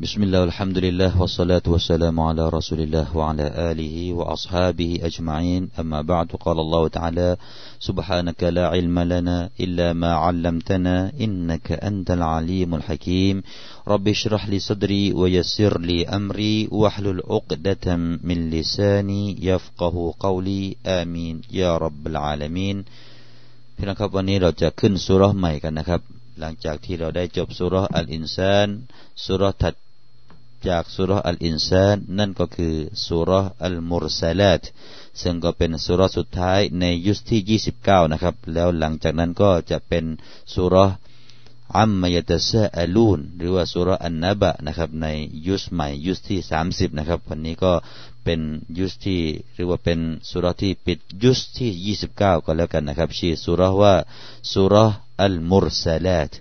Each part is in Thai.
بسم الله والحمد لله والصلاة والسلام على رسول الله وعلى آله وأصحابه أجمعين أما بعد قال الله تعالى سبحانك لا علم لنا إلا ما علمتنا إنك أنت العليم الحكيم رب اشرح لي صدري ويسر لي أمري واحلل عقدة من لساني يفقه قولي آمين يا رب العالمين พี่น้องครับวันนี้เราจะขึ้นสุรใหม่กันนะครับหลังจากที่เราได้จบสุรอัลอินซานสุรถัด จากสุรอัลอินซานนั่นก็คือสุรอัลมุรซาลาตซึ่งก็เป็นสุรสุดท้ายในยุสที่ 29 นะครับ แล้วหลังจากนั้นก็จะเป็นสุรอัมมยตะซาอลูนหรือว่าสุรอันนบะนะครับ ในยุสใหม่ยุสที่ 30 นะครับ วันนี้ก็เป็นยุสที่หรือว่าเป็นสุรที่ปิดยุสที่ 29 ก็แล้วกันนะครับชื่อสุรว่าสุรอัลมุรซาลาต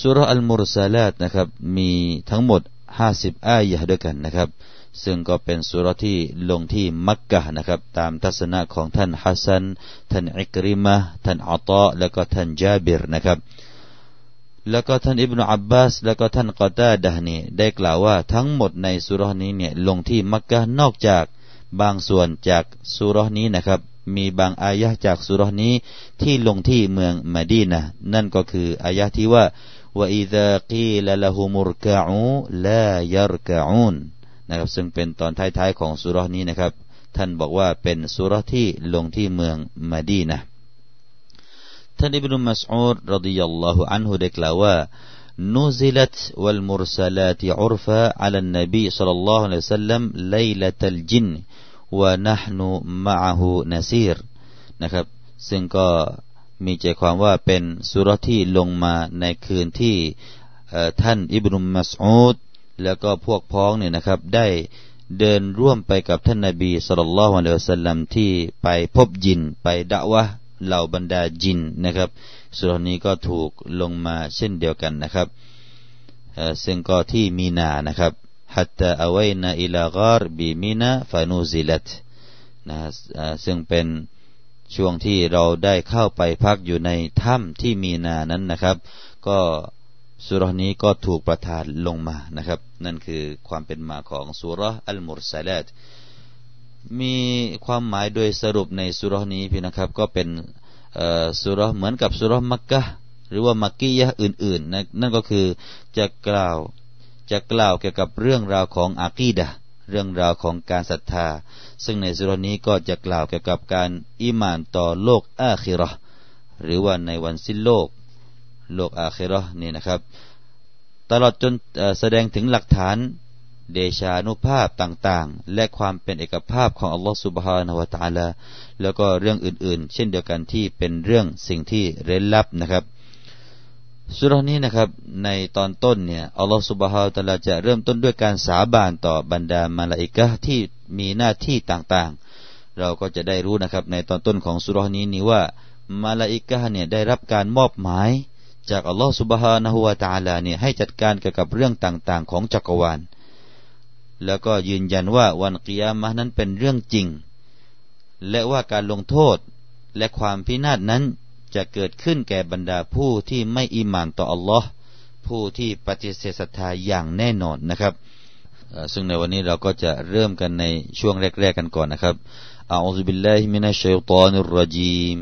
สุรอัลมุรซาลาตนะครับมีทั้งหมด ห้าสิบอายะด้วยกันนะครับ ซึ่งก็เป็นสุรที่ลงที่มักกะนะครับ ตามทัศนะของท่านฮัสซัน ท่านอิกริมะท่านอัตาและก็ท่านจาบิรนะครับ แล้วก็ท่านอิบนาอับบาส แล้วก็ท่านกอตาดะนี่ได้กล่าวว่าทั้งหมดในสุรนี้เนี่ยลงที่มักกะนอกจากบางส่วนจากสุรนี้นะครับมีบางอายะจากสุรนี้ที่ลงที่เมืองมาดีนะนั่นก็คืออายะที่ว่า وإذا قيل لهم اركعوا لا يركعون นะครับซึ่งเป็นตอนท้ายๆของสุรนี้นะครับ ท่านบอกว่าเป็นสุรที่ลงที่เมืองมาดีนะท่านอิบนุมัสอูดรดิยัลลอฮุอันฮุได้กล่าวว่า نزلت والمرسلات عرفا على النبي صلى الله عليه وسلم ليلة الجن ونحن معه نسير นะครับซึ่งก็ มีใจความว่าเป็นสุรที่ลงมาในคืนที่ท่านอิบนุมัสูดแล้วก็พวกพ้องเนี่ยนะครับ ได้เดินร่วมไปกับท่านนาบีสุลต่านละฮ์อัลลอฮ์สัลลัมที่ไปพบยินไปดะวะเหล่าบรรดาจินนะครับสุรนี้ก็ถูกลงมาเช่นเดียวกันนะครับซึ่งก็ที่มีนานะครับฮัตตาอวัยนาอิลากรบีมีนาฟานูซิลัตนะซึ่งเป็น ช่วงที่เราได้เข้าไปพักอยู่ในถ้ำที่มีนานั้นนะครับ ก็สุรนี้ก็ถูกประทานลงมานะครับ นั่นคือความเป็นมาของสุรอัลมุรซาลตมีความหมายโดยสรุปในสุรนี้พี่นะครับ ก็เป็นสุรเหมือนกับสุรมักกะหรือว่ามักกียะอื่นๆนะนั่นก็คือจะกล่าวจะกล่าวเกี่ยวกับเรื่องราวของอากีดะ เรื่องราวของการศรัทธา ซึ่งในสุรนี้ก็จะกล่าวเกี่ยวกับการอิมานต่อโลกอาคิรอหรือว่าในวันสิ้นโลก โลกอาคิรอนี่นะครับ ตลอดจนแสดงถึงหลักฐานเดชานุภาพต่างๆ และความเป็นเอกภาพของอัลลอฮฺสุบฮานาวะตาลาแล้วก็เรื่องอื่นๆ เช่นเดียวกันที่เป็นเรื่องสิ่งที่เร้นลับนะครับ สุรนี้นะครับในตอนต้นเนี่ยอัลลอฮฺสุบฮาวตะลาจะเริ่มต้นด้วยการสาบานต่อบรรดามาลาอิกะที่มีหน้าที่ต่างๆ เราก็จะได้รู้นะครับในตอนต้นของสุรนี้นี้ว่ามาลาอิกะเนี่ยได้รับการมอบหมาย จากอัลลอฮฺสุบฮานะฮูวาตาลาเนี่ยให้จัดการเกี่ยวกับเรื่องต่างๆ ของจักรวาล แล้วก็ยืนยันว่าวันกิยามะนั้นเป็นเรื่องจริง และว่าการลงโทษและความพินาศนั้น จะเกิดขึ้นแก่บรรดาผู้ที่ไม่อิมานต่ออัลลอฮ์ผู้ที่ปฏิเสธศรัทธาอย่างแน่นอนนะครับ ซึ่งในวันนี้เราก็จะเริ่มกันในช่วงแรกๆกันก่อนนะครับอาอุบิลลาฮิมินัชชัยฏอนิรรจีม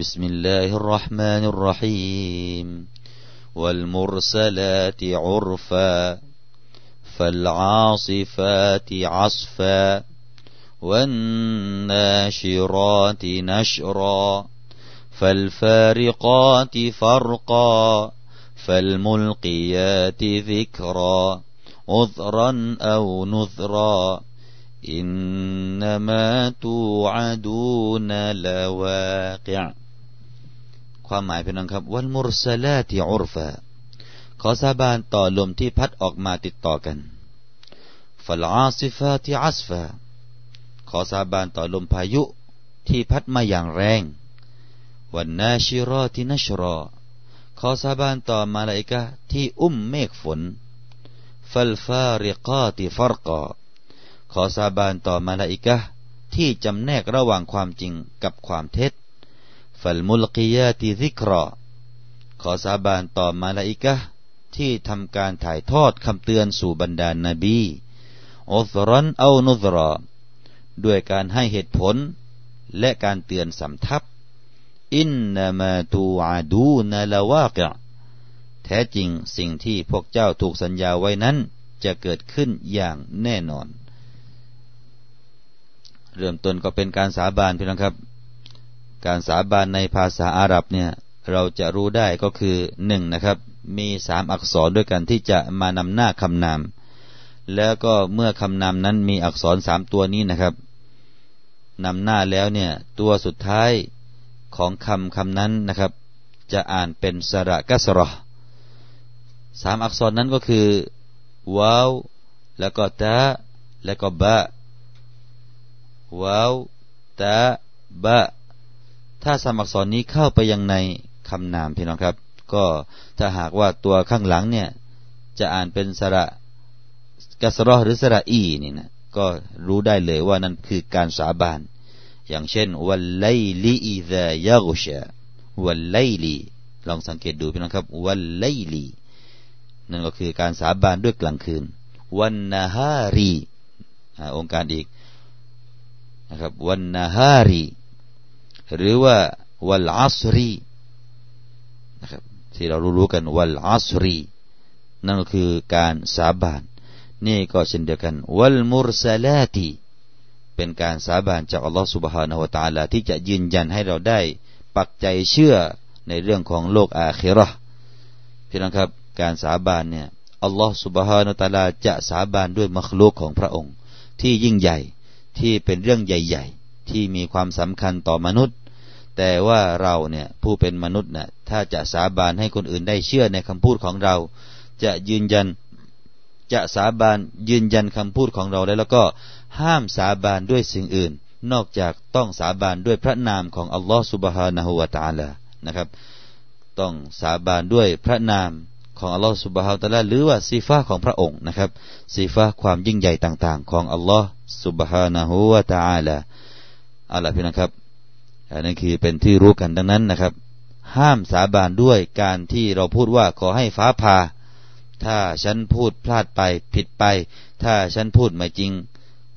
بسم الله الرحمن الرحيم والمرسلات عرفا فالعاصفات عصفا والناشرات نشرا فالفارقات فرقا فالملقيات ذكرا عذرا أو نذرا إنما توعدون لواقع ความหมายเป็นนังครับวันมุรสลาที่อุรฟาขอสาบานต่อลมที่พัดออกมาติดต่อกันฟัลอาซิฟาที่อัสฟาขอสาบานต่อลมพายุที่พัดมาอย่างแรง والناشرات نشراขอสาบานต่อมาลาอิกะที่อุ้มเมฆฝนفالفارقات فرقاขอสาบานต่อมาลาอิกะที่จำแนกระหว่างความจริงกับความเท็จفالملقيات ذكراขอสาบานต่อมาลาอิกะที่ทำการถ่ายทอดคำเตือนสู่บรรดานาบีอุซรันเอานุซรอด้วยการให้เหตุผลและการเตือนสำทับ อินนามาตูอาดูนาลาวากะแท้จริงสิ่งที่พวกเจ้าถูกสัญญาไว้นั้น จะเกิดขึ้นอย่างแน่นอน เริ่มต้นก็เป็นการสาบานพี่น้องครับ การสาบานในภาษาอาหรับเนี่ยเราจะรู้ได้ก็คือหนึ่งนะครับ มีสามอักษรด้วยกันที่จะมานำหน้าคำนาม แล้วก็เมื่อคำนามนั้นมีอักษรสามตัวนี้นะครับนำหน้าแล้วเนี่ยตัวสุดท้าย ของคำคำนั้นนะครับ จะอ่านเป็นสระกัสรอสามอักษรนั้นก็คือวาวแล้วก็ตาแล้วก็บะวาวตาบะถ้าสามอักษรนี้เข้าไปยังในคำนามพี่น้องครับ ก็ถ้าหากว่าตัวข้างหลังเนี่ยจะอ่านเป็นสระกัสรอหรือสระอีนี่นะก็รู้ได้เลยว่านั่นคือการสาบาน อย่างเช่นวันไลลีอิซายากุชาวันไลลีลองสังเกตดูพี่น้องครับวันไลลีนั่นก็คือการสาบานด้วยกลางคืน วันนาฮารีองค์การอีกนะครับวันนาฮารีหรือว่าวันอัสรีนะครับที่เรารู้ๆกันวันอัสรีนั่นก็คือการสาบาน นี่ก็เช่นเดียวกัน วัลมุรซาลาตี เป็นการสาบานจากอัลลอฮฺสุบฮานาหูตาลาที่จะยืนยันให้เราได้ปักใจเชื่อในเรื่องของโลกอาคิรอพี่น้องครับการสาบานเนี่ยอัลลอฮฺสุบฮานาตาลาจะสาบานด้วยมัคลุกของพระองค์ ที่ยิ่งใหญ่ที่เป็นเรื่องใหญ่ ๆ ที่มีความสำคัญต่อมนุษย์ แต่ว่าเราเนี่ยผู้เป็นมนุษย์เนี่ยถ้าจะสาบานให้คนอื่นได้เชื่อในคำพูดของเรา จะยืนยันจะสาบานยืนยันคำพูดของเราแล้วแล้วก็ ห้ามสาบานด้วยสิ่งอื่น นอกจากต้องสาบานด้วยพระนามของอัลลอฮฺสุบฮานะฮูวาตาลานะครับ ต้องสาบานด้วยพระนามของอัลลอฮฺสุบฮานะตาลาหรือว่าสีฟ้าของพระองค์นะครับสีฟ้าความยิ่งใหญ่ต่างๆ ของอัลลอฮฺสุบฮานะฮูวาตาลาเอาล่ะพี่นะครับอันนั้นคือเป็นที่รู้กันดังนั้นนะครับ ห้ามสาบานด้วยการที่เราพูดว่าขอให้ฟ้าผ่าถ้าฉันพูดพลาดไปผิดไป ถ้าฉันพูดไม่จริง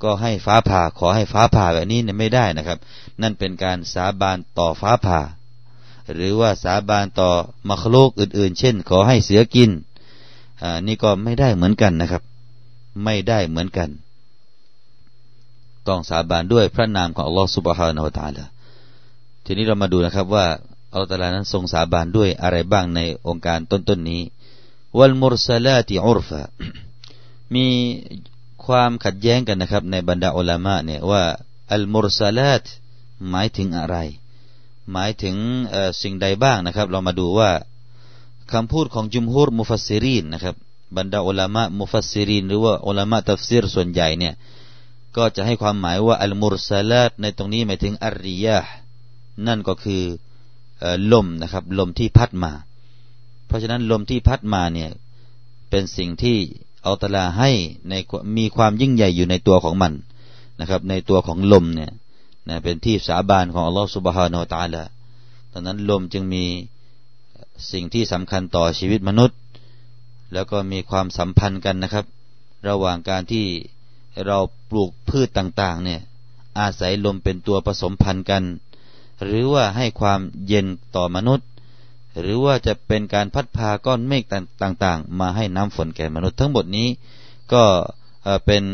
ก็ให้ฟ้าผ่าขอให้ฟ้าผ่าแบบนี้เนี่ยไม่ได้นะครับ นั่นเป็นการสาบานต่อฟ้าผ่า หรือว่าสาบานต่อมรคโลกอื่น ๆ เช่น ขอให้เสือกินอ่านี่ก็ไม่ได้เหมือนกันนะครับ ไม่ได้เหมือนกัน ต้องสาบานด้วยพระนามของอัลลอฮฺสุบฮานาอัลตาลาทีนี้เรามาดูนะครับว่าอัลลอฮฺตาลานั้นทรงสาบานด้วยอะไรบ้างในองค์การต้นๆนนี้ วัลมุรสลาติอุรฟะมี ความขัดแย้งกันนะครับ ในบรรดาอัลามะเนี่ยว่าอัลมุรสลาตหมายถึงอะไร หมายถึงสิ่งใดบ้างนะครับ เรามาดูว่าคำพูดของจุมฮูรมุฟัสซิรีนนะครับ บรรดาอัลามะมุฟัสซิรีนหรือว่าอัลามะตัฟซีรส่วนใหญ่เนี่ยก็จะให้ความหมายว่าอัลมุรสลาตในตรงนี้หมายถึงอัรริยานั่นก็คือลมนะครับ ลมที่พัดมา เพราะฉะนั้นลมที่พัดมาเนี่ยเป็นสิ่งที่ อัลตลาให้ในมีความยิ่งใหญ่อยู่ในตัวของมันนะครับ ในตัวของลมเนี่ยนะเป็นที่สาบานของอัลลอฮฺสุบฮานาอัลตาละดังนั้นลมจึงมีสิ่งที่สำคัญต่อชีวิตมนุษย์ แล้วก็มีความสัมพันธ์กันนะครับ ระหว่างการที่เราปลูกพืชต่างๆเนี่ยอาศัยลมเป็นตัวผสมพันธ์กัน หรือว่าให้ความเย็นต่อมนุษย์ หรือว่าจะเป็นการพัดพาก้อนเมฆต่าง ๆ มาให้น้ำฝนแก่มนุษย์ทั้งหมดนี้ ก็เป็น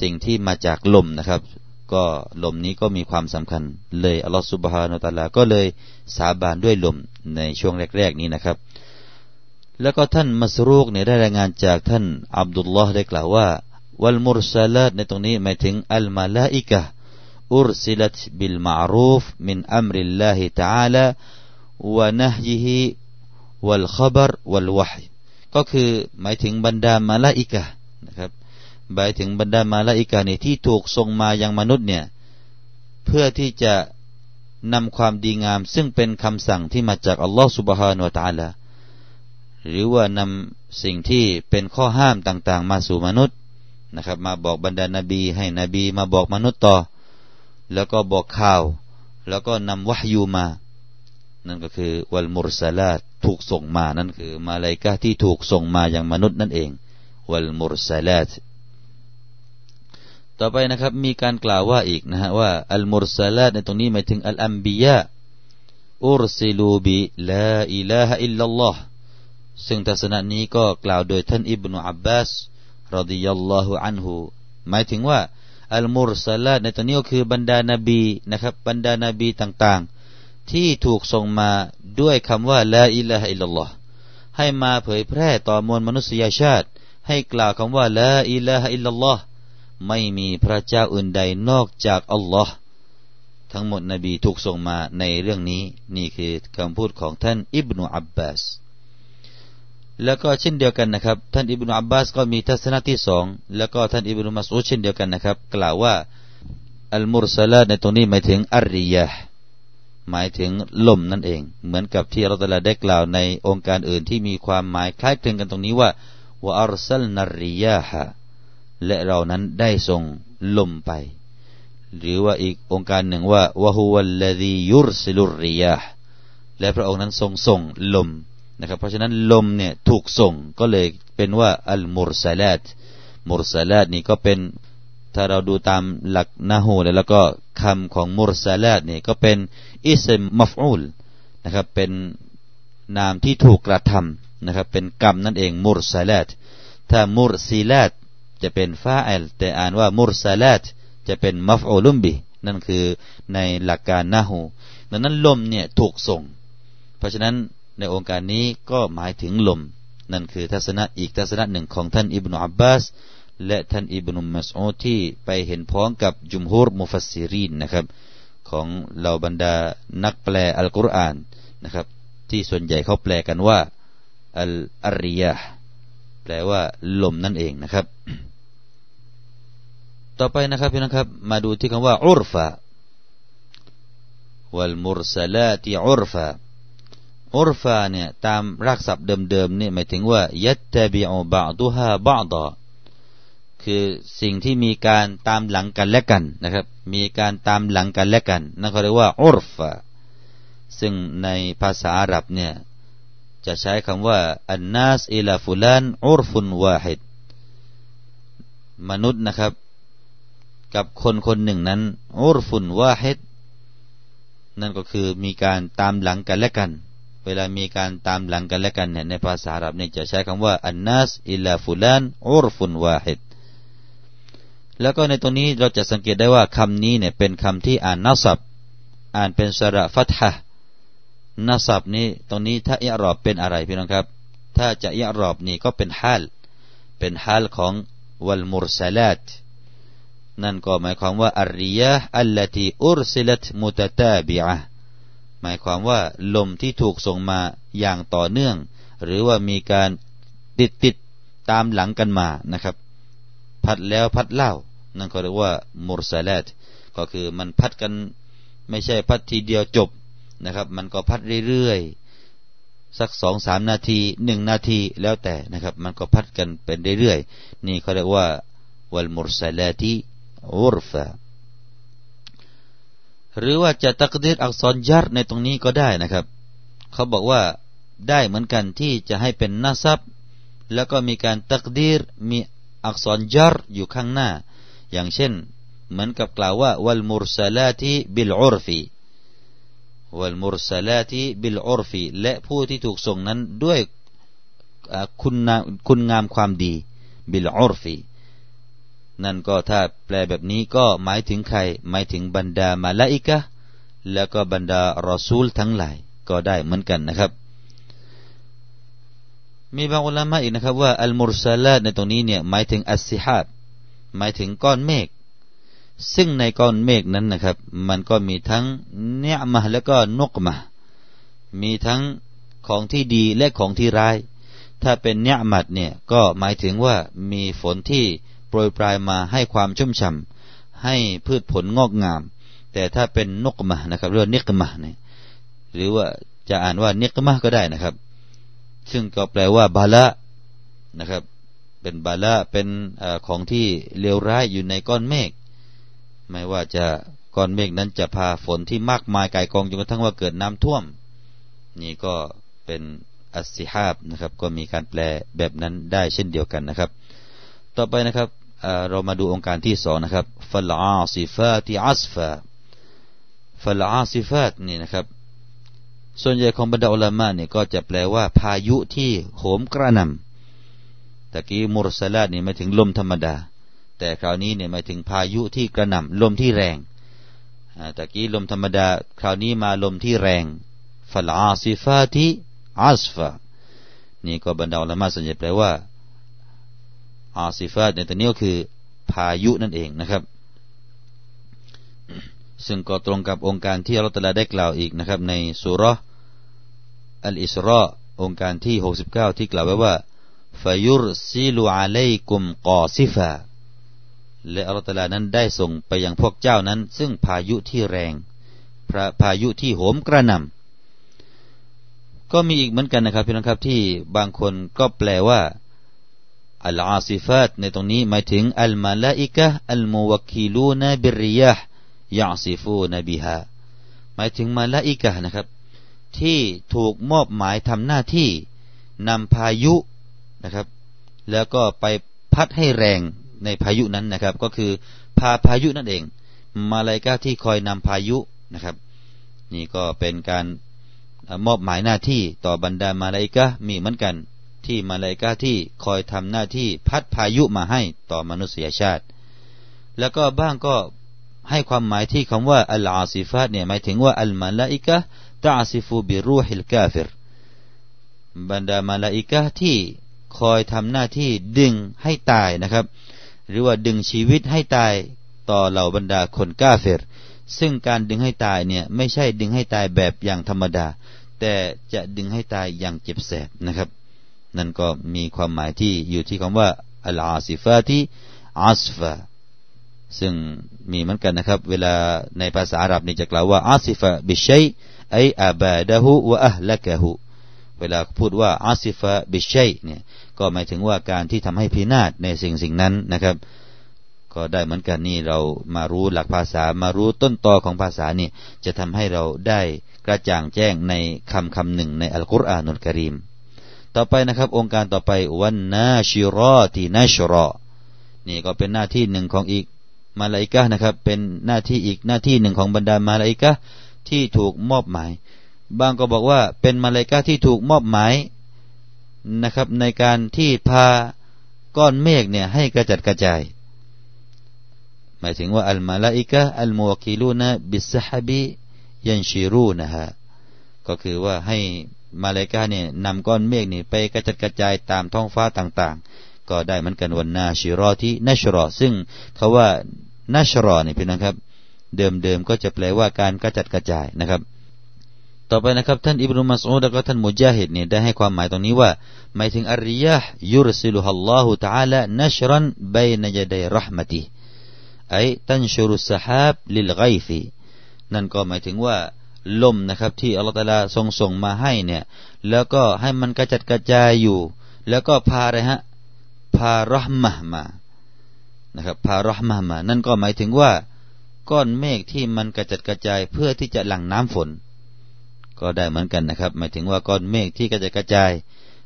สิ่งที่มาจากลมนะครับ ก็ลมนี้ก็มีความสำคัญ เลยอัลลอฮฺสุบฮานาตาลาก็เลยสาบานด้วยลมในช่วงแรก ๆ นี้นะครับ แล้วก็ท่านมัสรูกเนี่ยได้รายงานจากท่านอับดุลลอฮ์ได้กล่าวว่า วัลมุรซาลาตในตรงนี้หมายถึงอัลมาลาอิกะอุรซิลัตบิลมารูฟมินอัมริลลาฮิตาลา วะนะยิฮิวัลขบรวัลวะฮก็คือหมายถึงบรรดามาลาอิกะนะครับหมายถึงบรรดามาลาอิกะนี่ยที่ถูกส่งมายังมนุษย์เนี่ยเพื่อที่จะนำความดีงาม ซึ่งเป็นคำสั่งที่มาจากอัลลอฮฺสุบฮานาตาลาหรือว่านำสิ่งที่เป็นข้อห้ามต่างๆ มาสู่มนุษย์นะครับ มาบอกบรรดานาบี ให้นบีมาบอกมนุษย์ต่อ แล้วก็บอกข่าว แล้วก็นำวะฮยูมา นั่นก็คือوالمرسلاتถูกส่งมานั่นคือ มาลาอิกะที่ถูกส่งมายังมนุษย์นั่นเองوالمرسلاتต่อไปนะครับมีการกล่าวว่าอีกนะฮะว่าالمرسلاتในตรงนี้หมายถึงالأنبياء أرسلوا بلا إله إلا اللهซึ่งทัศนะนี้ก็กล่าวโดยท่านอิบนุอับบาสرضي الله عنهหมายถึงว่าالمرسلاتในตอนนี้ก็คือบรรดานาบีนะครับบรรดานาบีต่างๆ ที่ถูกส่งมาด้วยคำว่าلا إله إلا اللهให้มาเผยแพร่ต่อมวลมนุษยชาติ ให้กล่าวคำว่าلا إله إلا اللهไม่มีพระเจ้าอื่นใดนอกจากอัลลอฮ์ทั้งหมดนบีถูกส่งมาในเรื่องนี้ นี่คือคำพูดของท่านอิบนุอับบาสแล้วก็เช่นเดียวกันนะครับ ท่านอิบนุอับบาสก็มีทัศนะที่สองแล้วก็ท่านอิบนุมัสอุดเช่นเดียวกันนะครับ กล่าวว่าอัลมุรสลาในตรงนี้หมายถึงอาริยะ หมายถึงลมนั่นเอง เหมือนกับที่เราตละได้กล่าวในองค์การอื่นที่มีความหมายคล้ายคลึงกันตรงนี้ว่าว่าอัลซัลนาริยะฮะและเรานั้นได้ส่งลมไป หรือว่าอีกองค์การหนึ่งว่าวะฮุวัลลดียุรซิลุริยะและพระองค์นั้นทรงส่งลมนะครับ เพราะฉะนั้นลมเนี่ยถูกส่งก็เลยเป็นว่าอัลมุรซาลาตมุรซาลาตนี่ก็เป็น ถ้าเราดูตามหลักนาหูแล้วก็คำของมุรซาลาตนี่ยก็เป็นอิสมมัฟอูลนะครับเป็นนามที่ถูกกระทำนะครับเป็นกรรมนั่นเองมุรซาลาตถ้ามุรซีลาตจะเป็นฟาอิลแต่อ่านว่ามุรซาลาตจะเป็นมัฟอูลุมบินั่นคือในหลักการนาหูดังนั้นลมเนี่ยถูกส่ง เพราะฉะนั้นในองค์การนี้ก็หมายถึงลม นั่นคือทัศนะอีกทัศนะหนึ่งของท่านอิบนุอับบาส และท่านอิบนุมัสอูที่ไปเห็นพ้องกับจุมฮูรมุฟัสซิรีนนะครับของเหล่าบรรดานักแปลอัลกุรอานนะครับที่ส่วนใหญ่เขาแปลกันว่าอัลอาริยะแปลว่าลมนั่นเองนะครับ ต่อไปนะครับพี่น้องครับ มาดูที่คำว่าอุรฟะวัลมุรสลาติอุรฟะอุรฟาเนี่ยตามรากศัพท์เดิมๆนี่หมายถึงว่ายัตตบิอุบะดุฮาบะดอ คือสิ่งที่มีการตามหลังกันและกันนะครับ มีการตามหลังกันและกันนั่นเขาเรียกว่าอุรฟาซึ่งในภาษาอาหรับเนี่ยจะใช้คำว่าอันนัสอิลาฟุลานอุรฟุนวาฮิดมนุษย์นะครับ กับคนคนหนึ่งนั้นอุรฟุนวาฮิดนั่นก็คือมีการตามหลังกันและกัน เวลามีการตามหลังกันและกันเนี่ยในภาษาอาหรับเนี่ยจะใช้คำว่าอันนัสอิลาฟุลานอุรฟุนวาฮิด แล้วก็ในตรงนี้เราจะสังเกตได้ว่าคำนี้เนี่ยเป็นคำที่อ่านนัสับอ่านเป็นสระฟัตฮะนัสับนี้ตรงนี้ถ้าอิรอบเป็นอะไรพี่น้องครับ ถ้าจะอิรอบนี่ก็เป็นฮัลเป็นฮัลของวัลมุรสลาตนั่นก็หมายความว่าอาริยะอัลลตีอุรซิลัตมุตตาบิอะหมายความว่าลมที่ถูกส่งมาอย่างต่อเนื่อง หรือว่ามีการติดติดตามหลังกันมานะครับ พัดแล้วพัดเล่า นั่นก็เรียกว่ามุรซาลตก็คือมันพัดกันไม่ใช่พัดทีเดียวจบนะครับ มันก็พัดเรื่อยๆสักสองสามนาทีหนึ่งนาทีแล้วแต่นะครับ มันก็พัดกันเป็นเรื่อยๆนี่เขาเรียกว่าวัลมุรซาลติอุรฟาหรือว่าจะตักดีรอักษรยัดในตรงนี้ก็ได้นะครับ เขาบอกว่าได้เหมือนกันที่จะให้เป็นนาซับแล้วก็มีการตักดีรมี อักษรยัดอยู่ข้างหน้า อย่างเช่น เหมือนกับกล่าวว่าวัลมุรสลาติบิลอุรฟีวัลมุรสลาติบิลอุรฟีและผู้ที่ถูกส่งนั้นด้วยคุณคุณงามความดี บิลอุรฟีนั่นก็ถ้าแปลแบบนี้ก็หมายถึงใคร หมายถึงบรรดามาลาอิกะแล้วก็บรรดารอซูลทั้งหลายก็ได้เหมือนกันนะครับ มีบางอุลามะอีกนะครับว่าอัลมุรซาลาในตรงนี้เนี่ยหมายถึงอัสซิฮาบหมายถึงก้อนเมฆซึ่งในก้อนเมฆนั้นนะครับ มันก็มีทั้งเนื้อมาแล้วก็นกมามีทั้งของที่ดีและของที่ร้าย ถ้าเป็นเนื้อมัดเนี่ยก็หมายถึงว่ามีฝนที่โปรยปลายมาให้ความชุ่มฉ่าให้พืชผลงอกงาม แต่ถ้าเป็นนกมะนะครับเรื่องนิกมะเนี่ยหรือว่าจะอ่านว่านิกมะก็ได้นะครับ ซึ่งก็แปลว่าบาละนะครับ เป็นบาละเป็นอของที่เลวร้ายอยู่ในก้อนเมฆไม่ว่าจะก้อนเมฆนั้นจะพาฝนที่มากมายไก่กองจนกระทั่งว่าเกิดน้ำท่วม นี่ก็เป็นอัสซิฮาบนะครับ ก็มีการแปลแบบนั้นได้เช่นเดียวกันนะครับ ต่อไปนะครับเรามาดูโองการที่สองนะครับفالعاصفات عصفا فالعاصفاتนี่นะครับ ส่วนใหญ่ของบรรดาอุลามะเนี่ยก็จะแปลว่า พายุที่โหมกระหน่ำตะกี้مرسلاتนี่หมายถึงลมธรรมดา แต่คราวนี้เนี่ยหมายถึงพายุที่กระหน่ำลมที่แรงตะกี้ลมธรรมดา คราวนี้มาลมที่แรงفالعاصفاتอัสฟานี่ก็บรรดาอัลามะส่วนใหญ่แปลว่าอาซิฟาตในตัวนี้ก็คือพายุนั่นเองนะครับ ซึ่งก็ตรงกับองค์การที่อัลลอฮฺได้กล่าวอีกนะครับ ในสุร อัลอิสราองค์การที่ 69 ที่กล่าวไว้ว่าฟยุรซิลูอาเลกุมกอซิฟาและอัลลอฮฺนั้นได้ส่งไปยังพวกเจ้านั้น ซึ่งพายุที่แรงพระพายุที่โหมกระหน่ำก็มีอีกเหมือนกันนะครับพี่น้องครับที่บางคนก็แปลว่าอัลอาซิฟาตในตรงนี้หมายถึงอัลมาลาอิกะอัลมูวกิลูนบิริยะยาซิฟูนบิฮาหมายถึงมาลาอิกะนะครับ ที่ถูกมอบหมายทำหน้าที่นำพายุนะครับ แล้วก็ไปพัดให้แรงในพายุนั้นนะครับ ก็คือพาพายุนั่นเอง มาลายกาที่คอยนำพายุนะครับ นี่ก็เป็นการมอบหมายหน้าที่ต่อบรรดามาลายกามีเหมือนกัน ที่มาลายกาที่คอยทำหน้าที่พัดพายุมาให้ต่อมนุษยชาติ แล้วก็บ้างก็ให้ความหมายที่คำว่าالعاصفات เนี่ยหมายถึงว่าالملائكة تعصف بروح الكافر บรรดามาลาอิกะที่คอยทำหน้าที่ดึงให้ตายนะครับ หรือว่าดึงชีวิตให้ตายต่อเหล่าบรรดาคนกาเฟรซึ่งการดึงให้ตายเนี่ยไม่ใช่ดึงให้ตายแบบอย่างธรรมดา แต่จะดึงให้ตายอย่างเจ็บแสบนะครับ นั่นก็มีความหมายที่อยู่ที่คำว่าอัลอาซิฟาที่อัสฟาซึ่งมีเหมือนกันนะครับ เวลาในภาษาอาหรับนี่จะกล่าวว่าอาซิฟะบิชัย ไออาบาดะฮูวะอัลละกะฮูเวลาพูดว่าอาซิฟะบิชัยเนี่ยก็หมายถึงว่าการที่ทำให้พินาศในสิ่งสิ่งนั้นนะครับ ก็ได้เหมือนกันนี่เรามารู้หลักภาษามารู้ต้นตอของภาษานี่จะทำให้เราได้กระจ่างแจ้งในคำคำหนึ่งในอัลกุรอานุลกรีมต่อไปนะครับ องค์การต่อไปวันนาชิรอตีนาชรอนี่ก็เป็นหน้าที่หนึ่งของอีกมาลาอิกะนะครับ เป็นหน้าที่อีกหน้าที่หนึ่งของบรรดามาลาอิกะ ที่ถูกมอบหมาย บางก็บอกว่าเป็นมาเลกะที่ถูกมอบหมายนะครับ ในการที่พาก้อนเมฆเนี่ยให้กระจัดกระจาย หมายถึงว่าอัลมาลาอิกะอัลมูวกิลูนะบิสฮบียันชิรูนะฮะก็คือว่าให้มาเลกาเนี่ยนำก้อนเมฆนี่ไปกระจัดกระจายตามท้องฟ้าต่างๆ ก็ได้เหมือนกันวันนาชิรอที่นัชรอซึ่งเขาว่านัชรอนี่พี่นะครับ เดิมๆก็จะแปลว่าการกระจัดกระจายนะครับ ต่อไปนะครับ ท่านอิบรุมัสอูดและก็ท่านมุจาฮิดเนี่ยได้ให้ความหมายตรงนี้ว่า หมายถึงอริยะยุรสิลุฮัลลอฮุตะอาลานัชรันบนยดัยรหมติไอตันชุรุสฮาบลิลไกฟีนั่นก็หมายถึงว่าลมนะครับ ที่อัลลอฮฺตาลาทรงส่งมาให้เนี่ย แล้วก็ให้มันกระจัดกระจายอยู่ แล้วก็พาอะไรฮะพารหมะมานะครับพารหมะมา นั่นก็หมายถึงว่า ก้อนเมฆที่มันกระจัดกระจายเพื่อที่จะหลั่งน้ำฝน ก็ได้เหมือนกันนะครับ หมายถึงว่าก้อนเมฆที่กระจัดกระจาย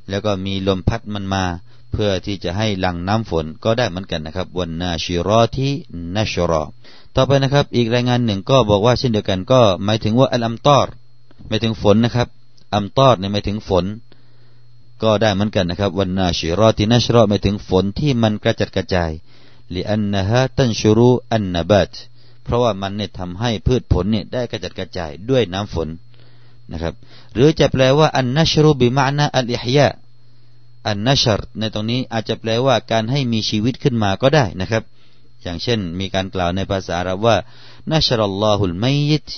แล้วก็มีลมพัดมันมา เพื่อที่จะให้หลั่งน้ำฝนก็ได้เหมือนกันนะครับวันนาชิรอที่นัชรอต่อไปนะครับ อีกรายงานหนึ่งก็บอกว่าเช่นเดียวกันก็ หมายถึงว่าอัลอัมตอรหมายถึงฝนนะครับอัมตอรเนี่ยหมายถึงฝน ก็ได้เหมือนกันนะครับวันนาชิรอตินัชรอหมายถึงฝนที่มันกระจัดกระจายลิอันนะฮะตันชูรูอันนบัต เพราะว่ามันเนี่ยทำให้พืชผลเนี่ยได้กระจัดกระจายด้วยน้ำฝนนะครับ หรือจะแปลว่าอันนัชรูบิมานะอัลอิฮยาอันนัชรในตรงนี้อาจจะแปลว่าการให้มีชีวิตขึ้นมาก็ได้นะครับ อย่างเช่นมีการกล่าวในภาษาอาหรับว่านัชรัลลอฮุลมัยิต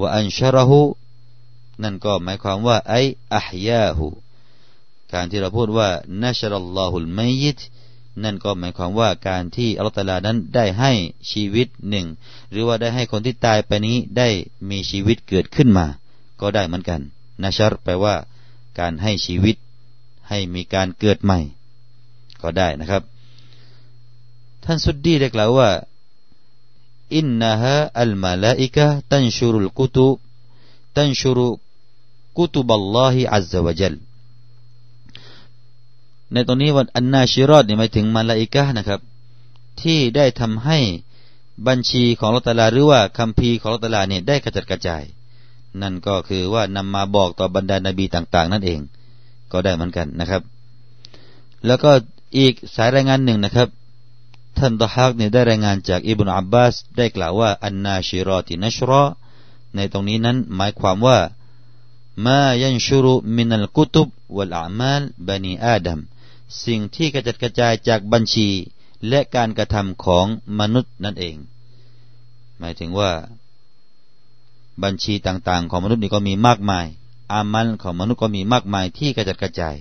วะอันชรหูนั่นก็หมายความว่าไออัฮยาหูการที่เราพูดว่านัชรัลลอฮุลมัยิต นั่นก็หมายความว่าการที่อัลลอฮฺนั้นได้ให้ชีวิตหนึ่ง หรือว่าได้ให้คนที่ตายไปนี้ได้มีชีวิตเกิดขึ้นมา ก็ได้เหมือนกันนัชรแปลว่า การให้ชีวิต ให้มีการเกิดใหม่ ก็ได้นะครับ ท่านสุดดีได้กล่าวว่าอินนะฮะอัลมาลาอิกะตันชูรุลกุตุตันชูรุกุตุบัลลอฮิอัลลอฮฺ ในตรงนี้วันอันนาชิรอดเนี่ยหมายถึงมาลาอิกะนะครับ ที่ได้ทำให้บัญชีของลอตลาหรือว่าคัมภีร์ของลอตลาเนี่ยได้กระจัดกระจาย นั่นก็คือว่านำมาบอกต่อบรรดานาบีต่างๆ นั่นเอง ก็ได้เหมือนกันนะครับ แล้วก็อีกสายรายงานหนึ่งนะครับ ท่านตะฮักเนี่ยได้รายงานจากอิบนุอับบาสได้กล่าวว่าอันนาชิรอตินัชรอในตรงนี้นั้นหมายความว่ามายันชุรุมินัลกุตุบวัลอามัลบันีอาดัม สิ่งที่กระจัดกระจายจากบัญชีและการกระทำของมนุษย์นั่นเอง หมายถึงว่า บัญชีต่างๆ ของมนุษย์นี่ก็มีมากมาย อามัลของมนุษย์ก็มีมากมายที่กระจัดกระจาย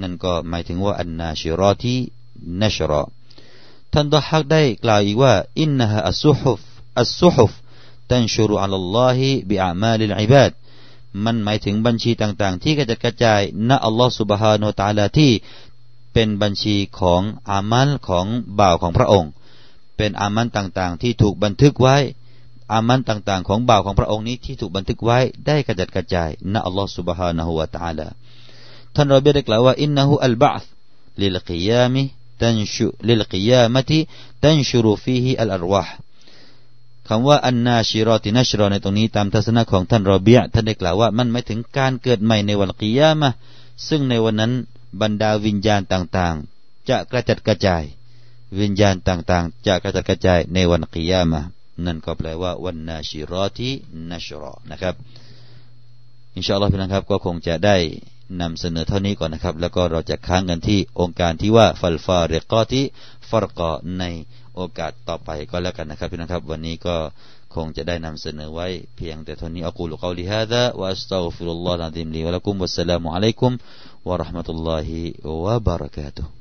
นั่นก็หมายถึงว่าالناشرات نشرا ท่านดฮักได้กล่าวอีกว่าإنها الصحف الصحف تنشر على الله بأعمال العباد มันหมายถึงบัญชีต่างๆ ที่กระจัดกระจายณอัลลอฮฺสุบฮานาตาลาที่ เป็นบัญชีของอามัลของบ่าวของพระองค์ เป็นอามัลต่างๆ ที่ถูกบันทึกไว้ อามัลต่างๆ ของบ่าวของพระองค์นี้ที่ถูกบันทึกไว้ได้กระจัดกระจายณอัลลอฮฺ سبحانه และ تعالى ท่านรอบีได้กล่าวว่าอินนะฮุอัลบะธ์ลิลกิยามิตันชุลิลกิยามะติตันชุรุฟีฮิอัลอารวาห์คำว่าอันนาชิรอตินัชรอในตรงนี้ตามทัศนะของท่านรอเบียท่านได้กล่าวว่ามันหมายถึงการเกิดใหม่ในวันกิยามะซึ่งในวันนั้น บรรดาวิญญาณต่างๆ จะกระจัดกระจาย วิญญาณต่างๆ จะกระจัดกระจายในวันกิยามะนั่นก็แปลว่าวันนาชิรอตินัชรอนะครับ อินชาอัลลอฮ์พี่น้องครับก็คงจะได้นำเสนอเท่านี้ก่อนนะครับ แล้วก็เราจะค้างกันที่องค์การที่ว่าฟัลฟาเรกอติฟรกอในโอกาสต่อไปก็แล้วกันนะครับพี่น้องครับ วันนี้ก็คงจะได้นำเสนอไว้เพียงแต่เท่านี้อักูลกอลิฮะดะวะอัสตัฟิรุลลอฮ์อะลัยฮิมลีวะลักุมวัสสลามุอะลัยกุม warahmatullahi wabarakatuh.